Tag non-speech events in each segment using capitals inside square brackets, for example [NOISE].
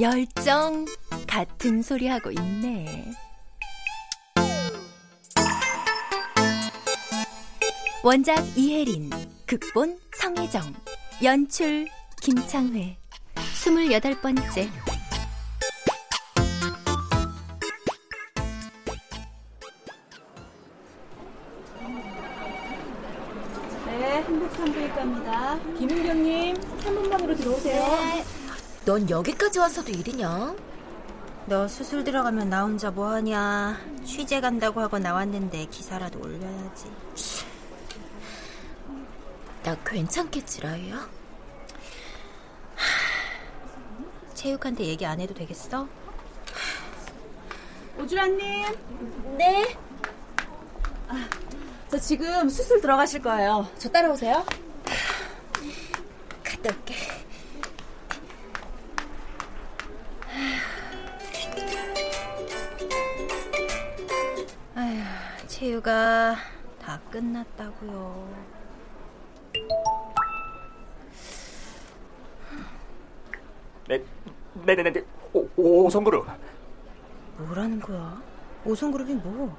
열정 같은 소리 하고 있네. 원작 이혜린, 극본 성혜정, 연출 김창회, 스물여덟 번째. 네, 행복산부일과입니다. 김은경님, 3번방으로 들어오세요. 넌 여기까지 와서도 일이냐? 너 수술 들어가면 나 혼자 뭐하냐. 취재 간다고 하고 나왔는데 기사라도 올려야지. 나 괜찮겠지, 라이야? 체육한테 얘기 안 해도 되겠어? 오주라님, 네. 저 지금 수술 들어가실 거예요. 저 따라오세요. 체육아, 다 끝났다고요. 네, 네네 네, 오, 오성그룹. 뭐라는 거야? 오성그룹이 뭐?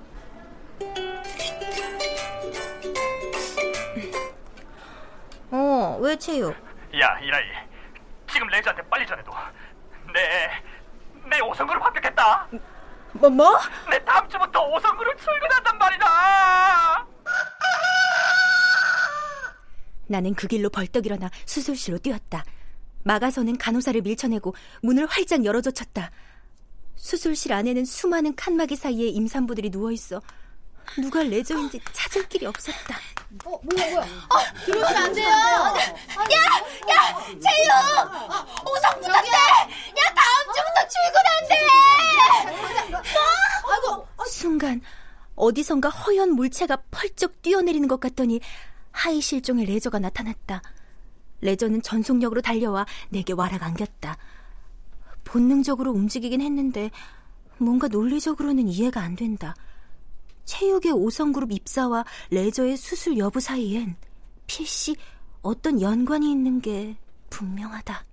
어, 왜 체육? 야, 이라이. 지금 레이저한테 빨리 전해도. 네, 내 오성그룹 합격했다. 뭐, 뭐? 내 다음 주부터 오성그룹 출근한단 말이다. 나는 그 길로 벌떡 일어나 수술실로 뛰었다. 막아서는 간호사를 밀쳐내고 문을 활짝 열어젖혔다. 수술실 안에는 수많은 칸막이 사이에 임산부들이 누워있어. 누가 레저인지 찾을 길이 없었다. 어, 뭐야, 뭐야. 들어오면 안 돼요. 야, 야, 재유! 오성 부탁해! 야, 다음 주부터 출근한대! 아이고, 순간 어디선가 허연 물체가 펄쩍 뛰어내리는 것 같더니 하의 실종의 레저가 나타났다. 레저는 전속력으로 달려와 내게 와락 안겼다. 본능적으로 움직이긴 했는데 뭔가 논리적으로는 이해가 안 된다. 재유의 오성그룹 입사와 레저의 수술 여부 사이엔 필시 어떤 연관이 있는 게 분명하다.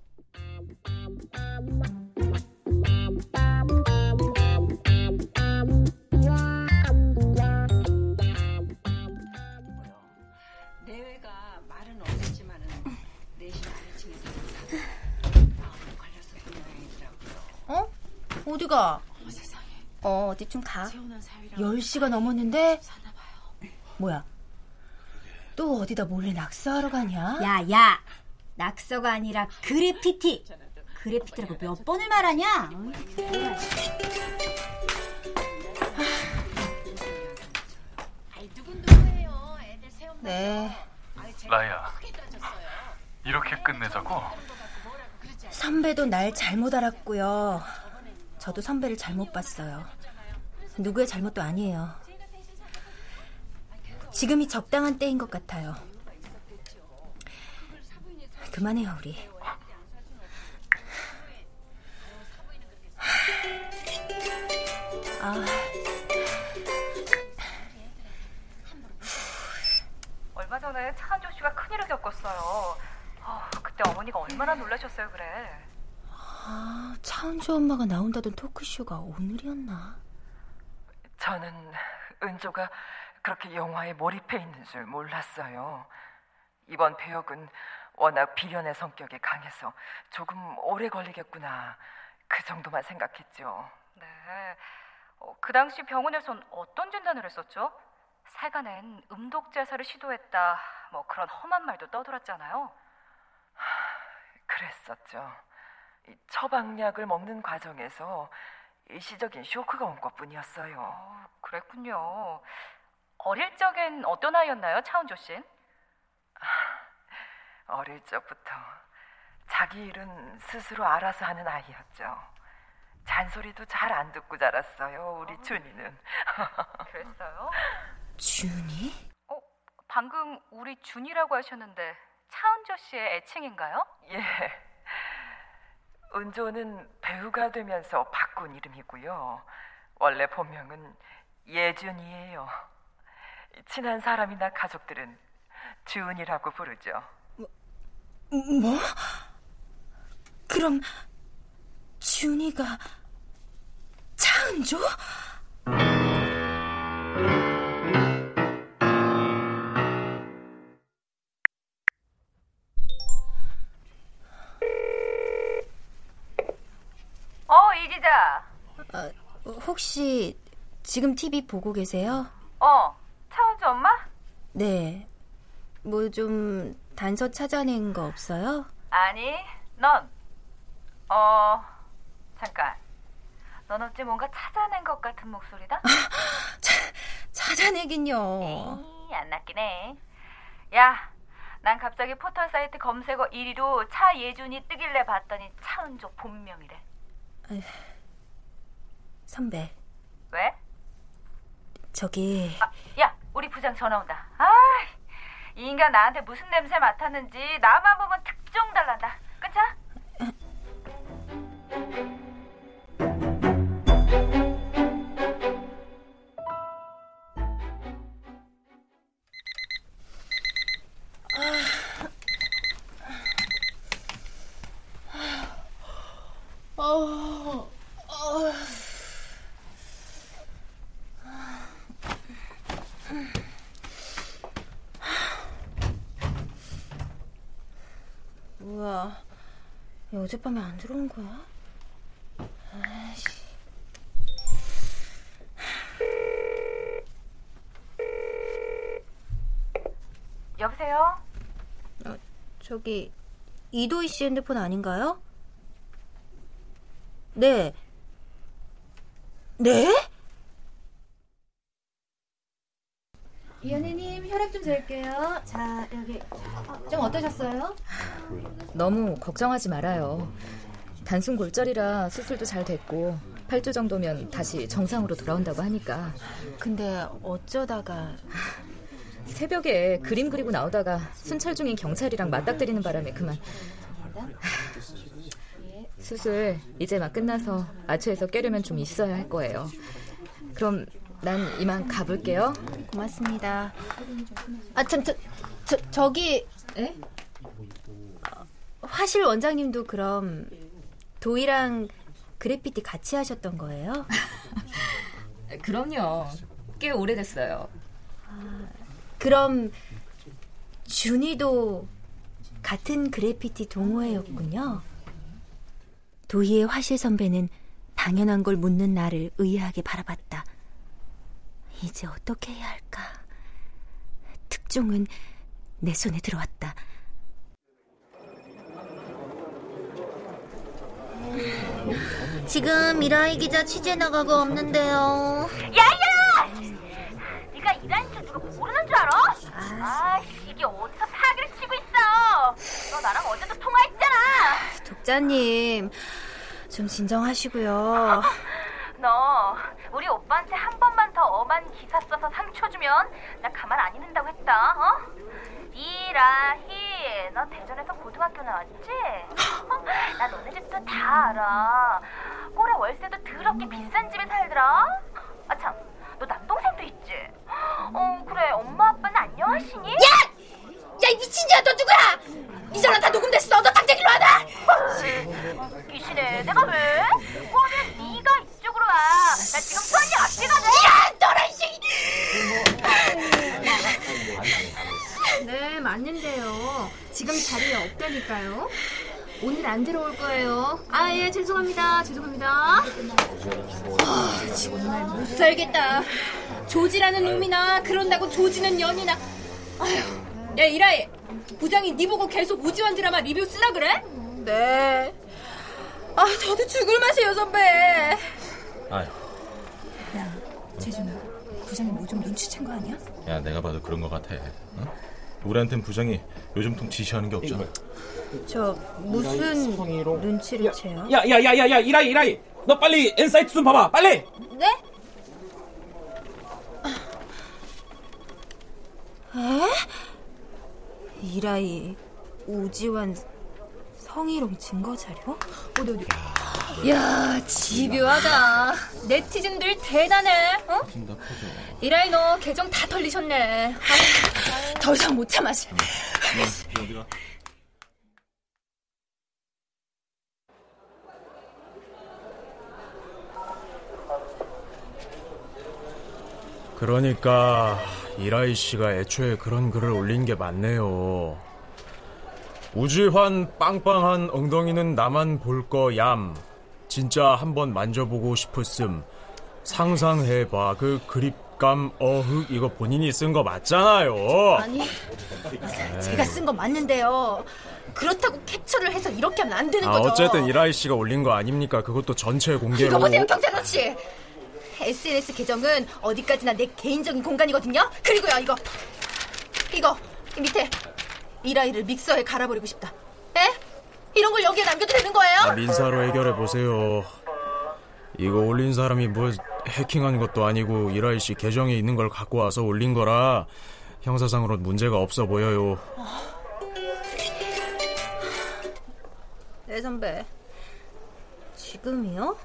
어디가? 어, 세상에. 어, 어디 좀 가. 세훈은 사위랑 10시가 넘었는데? 뭐야? 또 어디다 몰래 낙서하러 가냐? 야, 야! 낙서가 아니라 그래피티! 그래피티라고 몇 번을 말하냐? 네. 라이야, 이렇게 끝내자고? 선배도 날 잘못 알았고요. 저도 선배를 잘못 봤어요. 누구의 잘못도 아니에요. 지금이 적당한 때인 것 같아요. 그만해요, 우리. 아. 얼마 전에 차한조 씨가 큰일을 겪었어요. 어, 그때 어머니가 얼마나 놀라셨어요, 그래. 아, 차은주 엄마가 나온다던 토크쇼가 오늘이었나? 저는 은조가 그렇게 영화에 몰입해 있는 줄 몰랐어요. 이번 배역은 워낙 비련의 성격이 강해서 조금 오래 걸리겠구나. 그 정도만 생각했죠. 네. 어, 그 당시 병원에선 어떤 진단을 했었죠? 세간엔 음독제사를 시도했다. 뭐 그런 험한 말도 떠돌았잖아요. 그랬었죠. 이 처방약을 먹는 과정에서 일시적인 쇼크가 온 것뿐이었어요. 어, 그랬군요. 어릴 적엔 어떤 아이였나요, 차은조 씨는? 어릴 적부터 자기 일은 스스로 알아서 하는 아이였죠. 잔소리도 잘 안 듣고 자랐어요, 우리 준이는. [LAUGHS] 그랬어요? 준이? 어, 방금 우리 준이라고 하셨는데 차은조 씨의 애칭인가요? 예. 은조는 배우가 되면서 바꾼 이름이고요. 원래 본명은 예준이에요. 친한 사람이나 가족들은 주은이라고 부르죠. 뭐? 그럼 준이가 차은조? 혹시 지금 TV 보고 계세요? 어, 차은주 엄마? 네. 뭐 좀 단서 찾아낸 거 없어요? 아니, 넌. 어, 잠깐. 넌 어찌 뭔가 찾아낸 것 같은 목소리다? 찾아내긴요. 에이, 안 낫긴 해. 야, 난 갑자기 포털 사이트 검색어 1위로 차예준이 뜨길래 봤더니 차은조 본명이래. 아휴, 선배, 왜? 저기 아, 야, 우리 부장 전화 온다. 아, 이 인간 나한테 무슨 냄새 맡았는지 나만 보면 특종 달란다. 얘 어젯밤에 안 들어온 거야? 아이씨. 여보세요? 어, 저기 이도희 씨 핸드폰 아닌가요? 네. 네? 이현희님 혈압 좀 잴게요. 자 여기? 너무 걱정하지 말아요. 단순 골절이라 수술도 잘 됐고 8주 정도면 다시 정상으로 돌아온다고 하니까. 근데 어쩌다가 새벽에 그림 그리고 나오다가 순찰 중인 경찰이랑 맞닥뜨리는 바람에 그만. 수술 이제 막 끝나서 아초에서 깨려면 좀 있어야 할 거예요. 그럼 난 이만 가볼게요. 고맙습니다. 아, 참, 저, 저, 저기. 에? 화실 원장님도 그럼 도희랑 그래피티 같이 하셨던 거예요? [LAUGHS] 그럼요. 꽤 오래됐어요. 아, 그럼 준이도 같은 그래피티 동호회였군요. 도희의 화실 선배는 당연한 걸 묻는 나를 의아하게 바라봤다. 이제 어떻게 해야 할까? 특종은 내 손에 들어왔다. 지금 미라이 기자 취재 나가고 없는데요. 야야! 네가 일하는 줄 누가 모르는 줄 알아? 아, 이게 어디서 사기를 치고 있어? 너 나랑 어제도 통화했잖아. 독자님, 좀 진정하시고요. [LAUGHS] 너 우리 오빠한테 한 번만 더 엄한 기사 써서 상처 주면 나 가만 안 있는다고 했다. 어? 이라희, 너 대전에서 고등학교 나왔지? 알아서 다 알아. 꼬라 월세도 더럽게 비싼 집에 살더라. 아 참, 너 남동생도 있지? 어 그래, 엄마 아빠는 안녕하시니? 야, 야 이 미친 자너 누구야? 이 전화 다 녹음됐어. 너 당장 일로 와라. 어, 귀신에 내가 왜? 꼬라 네가 이쪽으로 와. 나 지금 편이 앞에 가네. 야, 너란 씨. 네, 맞는데요. 지금 자리에 없다니까요. 오늘 안 들어올 거예요. 아, 예, 죄송합니다. 죄송합니다. 아, 정말 못 살겠다. 조지라는 놈이나 그런다고 조지는 년이나. 아휴, 야 이라이, 부장이 네 보고 계속 우지원 드라마 리뷰 쓰라 그래? 네. 아, 저도 죽을 맛이에요, 선배. 아휴, 야, 재준아, 부장이 뭐 좀 눈치챈 거 아니야? 야 내가 봐도 그런 것 같아. 어? 우리한텐 부장이 요즘 통 지시하는 게 없잖아. 저 무슨 눈치를 채요? 야야야야야 이라희 이라희 너 빨리 N사이트 좀 봐봐 빨리 네? 에? 이라이 우지환 성희롱 증거 자료? 어디 어디? 야, 집요하다. 네티즌들 대단해. 어? 이라이 너 계정 다 털리셨네. 아휴, 더 이상 못 참아. 어디가? 그러니까 이라이 씨가 애초에 그런 글을 올린 게 맞네요. 우지환 빵빵한 엉덩이는 나만 볼 거 얌. 진짜 한번 만져보고 싶었음. 상상해봐. 그 그립감 어흑 이거 본인이 쓴 거 맞잖아요. 아니, 제가 쓴 거 맞는데요. 그렇다고 캡처를 해서 이렇게 하면 안 되는 아, 거죠. 어쨌든 이라이 씨가 올린 거 아닙니까? 그것도 전체 공개로. 이거 보세요, 경찰 아저씨. SNS 계정은 어디까지나 내 개인적인 공간이거든요. 그리고요, 이거, 이거 이 밑에 이라이를 믹서에 갈아버리고 싶다. 에? 이런 걸 여기에 남겨도 되는 거예요? 아, 민사로 해결해 보세요. 이거 올린 사람이 뭐 해킹한 것도 아니고 이라이 씨 계정에 있는 걸 갖고 와서 올린 거라 형사상으로 문제가 없어 보여요. 네, 선배. 지금이요?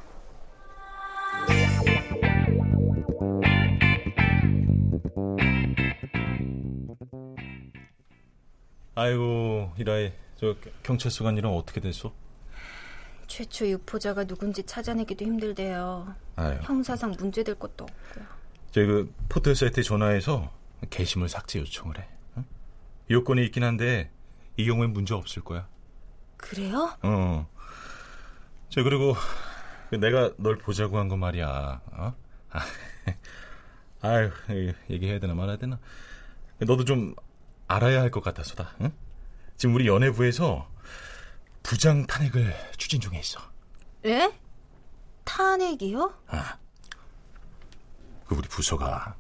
아이고 이라이 저 경찰서 간 일은 어떻게 됐어? 최초 유포자가 누군지 찾아내기도 힘들대요. 아유. 형사상 문제될 것도 없고요. 저희 그 포털 사이트에 전화해서 게시물 삭제 요청을 해. 응? 요건이 있긴 한데 이 경우엔 문제 없을 거야. 그래요? 어. 저 그리고 그 내가 널 보자고 한 거 말이야. 어? 아, [LAUGHS] 아유 얘기해야 되나 말아야 되나? 너도 좀 알아야 할 것 같아서다. 응? 지금 우리 연예부에서 부장 탄핵을 추진 중에 있어. 예? 탄핵이요? 아. 그 우리 부서가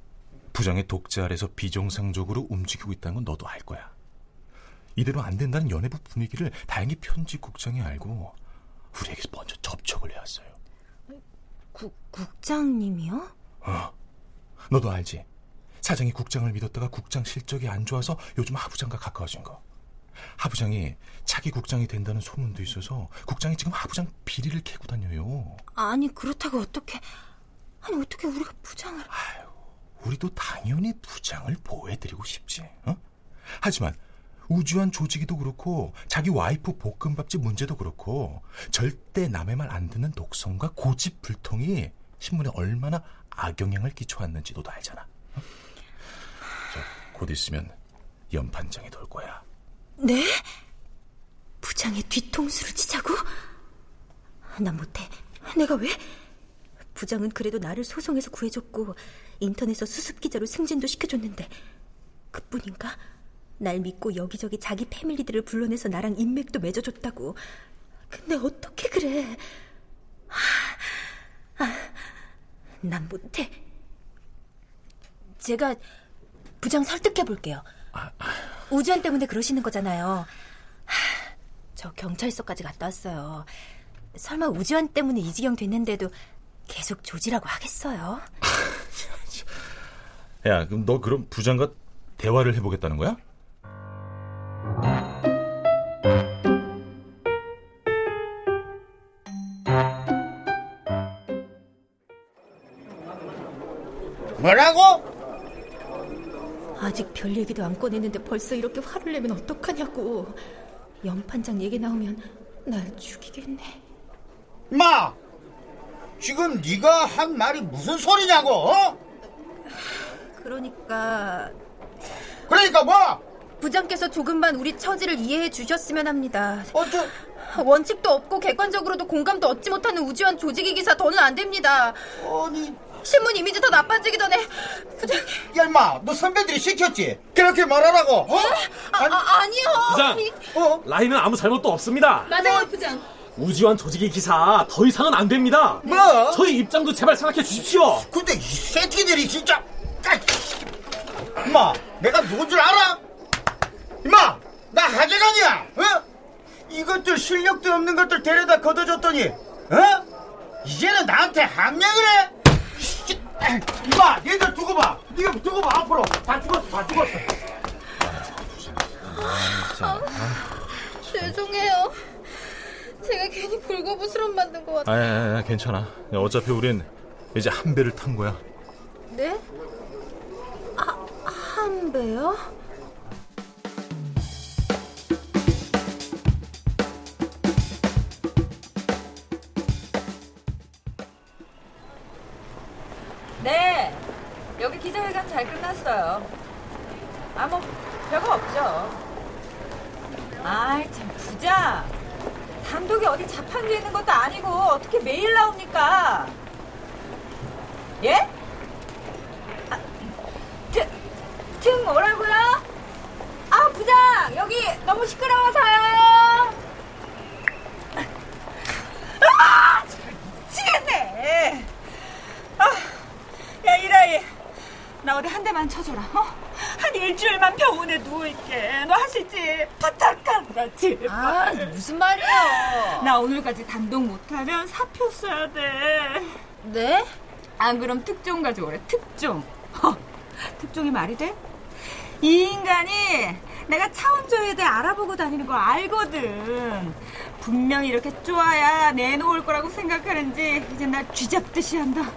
부장의 독재 아래서 비정상적으로 움직이고 있다는 건 너도 알 거야. 이대로 안 된다는 연예부 분위기를 다행히 편집국장이 알고 우리에게 먼저 접촉을 해왔어요. 국, 국장님이요? 어. 너도 알지? 사장이 국장을 믿었다가 국장 실적이 안 좋아서 요즘 하부장과 가까워진 거. 하부장이 차기 국장이 된다는 소문도 있어서 국장이 지금 하부장 비리를 캐고 다녀요. 아니 그렇다고 어떻게 아니 어떻게 우리가 부장을 우리도 당연히 부장을 보호해드리고 싶지. 어? 하지만 우주한 조직이도 그렇고 자기 와이프 볶음밥집 문제도 그렇고 절대 남의 말 안 듣는 독성과 고집 불통이 신문에 얼마나 악영향을 끼쳐왔는지 너도 알잖아. 어? 저, 곧 있으면 연판장이 돌 거야. 네? 부장의 뒤통수를 치자고? 난 못해. 내가 왜? 부장은 그래도 나를 소송해서 구해줬고 인터넷에서 수습 기자로 승진도 시켜줬는데 그뿐인가? 날 믿고 여기저기 자기 패밀리들을 불러내서 나랑 인맥도 맺어줬다고. 근데 어떻게 그래? 아, 아, 난 못해. 제가 부장 설득해 볼게요. 우주한 때문에 그러시는 거잖아요. 하, 저 경찰서까지 갔다 왔어요. 설마 우주한 때문에 이 지경 됐는데도 계속 조지라고 하겠어요? [LAUGHS] 야, 그럼 너 그럼 부장과 대화를 해보겠다는 거야? 뭐라고? 아직 별 얘기도 안 꺼냈는데 벌써 이렇게 화를 내면 어떡하냐고. 연판장 얘기 나오면 날 죽이겠네. 마! 지금 네가 한 말이 무슨 소리냐고? 어? 그러니까 그러니까 뭐? 부장께서 조금만 우리 처지를 이해해 주셨으면 합니다. 원칙도 없고 객관적으로도 공감도 얻지 못하는 우주한 조직의 기사 더는 안 됩니다. 아니 신문 이미지 더 나빠지기 전에 부장님. 야 임마 너 선배들이 시켰지? 그렇게 말하라고 어? 아, 아, 아니요. 부장! 어? 라인은 아무 잘못도 없습니다. 맞아요, 부장. 우주한 조직의 기사 더 이상은 안 됩니다. 뭐? 저희 입장도 제발 생각해 주십시오. 근데 이 새끼들이 진짜 임마 내가 누군 줄 알아? 임마 나 하재관이야 어? 이것들 실력도 없는 것들 데려다 걷어줬더니 어? 이제는 나한테 항명을 해? 씨, 임마 얘들 두고 봐 니가 두고 봐 앞으로 다 죽었어 다 죽었어 죄송해요. 제가 괜히 불거부스럼 만든 것 같아요. 아, 아, 아, 괜찮아. 어차피 우린 이제 한 배를 탄 거야. 네? 아, 한 배요? 잘 끝났어요. 아, 뭐, 별거 없죠. 아이, 참, 부자. 단독이 어디 자판기에 있는 것도 아니고, 어떻게 매일 나옵니까? 예? 아, 등, 등 뭐라고요? 아, 부장! 여기 너무 시끄러워서요! 아! 미치겠네! 아, 야, 이라이. 나 어디 한 대만 쳐줘라, 어? 한 일주일만 병원에 누울게. 너 할 수 있지? 부탁한다, 제발. 아, 무슨 말이야. 나 오늘까지 단독 못하면 사표 써야 돼. 네? 안 그럼 특종 가져오래, 특종. 허, 특종이 말이 돼? 이 인간이 내가 차원조에 대해 알아보고 다니는 거 알거든. 분명히 이렇게 쪼아야 내놓을 거라고 생각하는지 이제 날 쥐잡듯이 한다.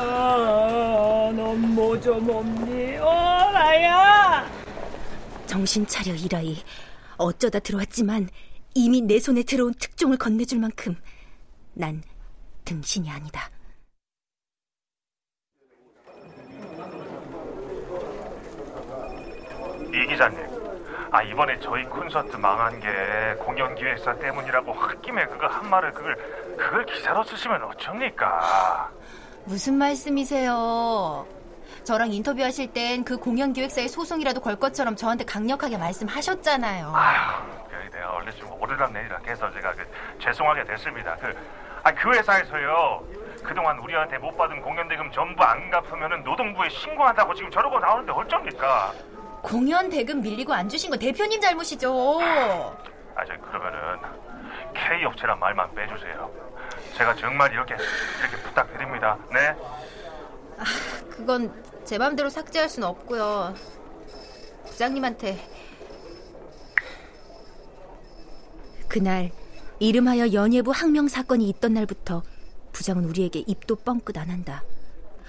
아, 넌뭐 좀 없니? 어, 나야! 정신 차려 이라이. 어쩌다 들어왔지만 이미 내 손에 들어온 특종을 건네줄 만큼 난 등신이 아니다. 이 기자님, 아 이번에 저희 콘서트 망한 게 공연 기획사 때문이라고 홧김에 그거 한 말을 그걸 그걸 기사로 쓰시면 어쩝니까? 무슨 말씀이세요? 저랑 인터뷰하실 땐 그 공연 기획사의 소송이라도 걸 것처럼 저한테 강력하게 말씀하셨잖아요. 아휴, 그 내가 원래 좀 오르락 내리락 해서 제가 그 죄송하게 됐습니다. 그, 아, 그 회사에서요. 그동안 우리한테 못 받은 공연 대금 전부 안 갚으면은 노동부에 신고한다고 지금 저러고 나오는데 어쩝니까? 공연 대금 밀리고 안 주신 거 대표님 잘못이죠. 아, 저 그러면은 K 업체란 말만 빼주세요. 제가 정말 이렇게 이렇게 부탁드립니다. 네. 그건 제 맘대로 삭제할 순 없고요. 부장님한테 그날 이름하여 연예부 항명 사건이 있던 날부터 부장은 우리에게 입도 뻥끗 안 한다.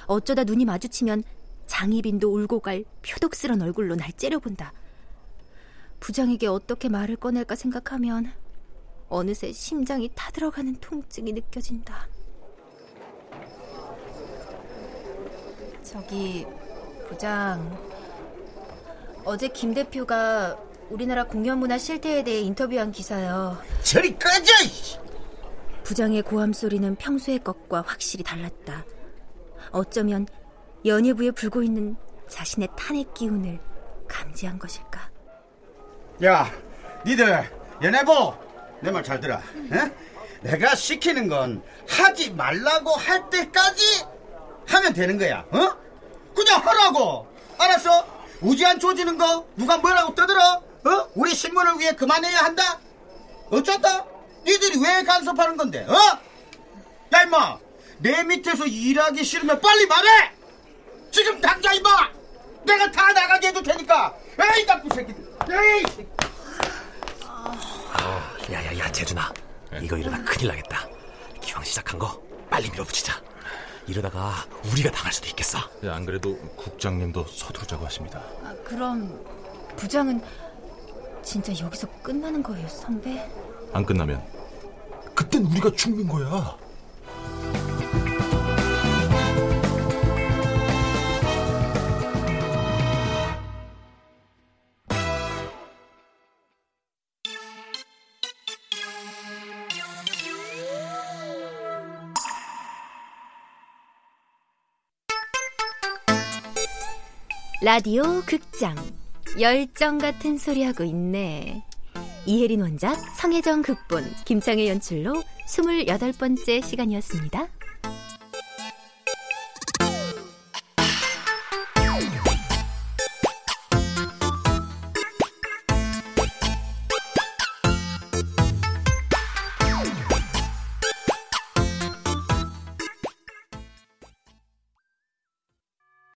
어쩌다 눈이 마주치면 장희빈도 울고 갈 표독스런 얼굴로 날 째려본다. 부장에게 어떻게 말을 꺼낼까 생각하면 어느새 심장이 타들어가는 통증이 느껴진다. 저기 부장 어제 김 대표가 우리나라 공연문화 실태에 대해 인터뷰한 기사요. 저리 꺼져! 부장의 고함 소리는 평소의 것과 확실히 달랐다. 어쩌면 연예부에 불고 있는 자신의 탄핵 기운을 감지한 것일까? 야, 니들 연애보 내 말 잘 들어. 에? 내가 시키는 건 하지 말라고 할 때까지 하면 되는 거야. 어? 그냥 하라고. 알았어? 우지한 조지는 거 누가 뭐라고 떠들어? 어? 우리 신문을 위해 그만해야 한다. 어쩌다? 니들이 왜 간섭하는 건데? 어? 야 임마, 내 밑에서 일하기 싫으면 빨리 말해. 지금 당장 임마, 내가 다 나가게 해도 되니까. 에이 나쁜 새끼들. 에이. 야야야 재준아 이거 이러다 큰일 나겠다 기왕 시작한 거 빨리 밀어붙이자 이러다가 우리가 당할 수도 있겠어 예, 안 그래도 국장님도 서두르자고 하십니다. 아, 그럼 부장은 진짜 여기서 끝나는 거예요, 선배? 안 끝나면 그땐 우리가 죽는 거야. 라디오 극장 열정 같은 소리 하고 있네. 이혜린 원작, 성혜정 극본, 김창의 연출로 28번째 시간이었습니다.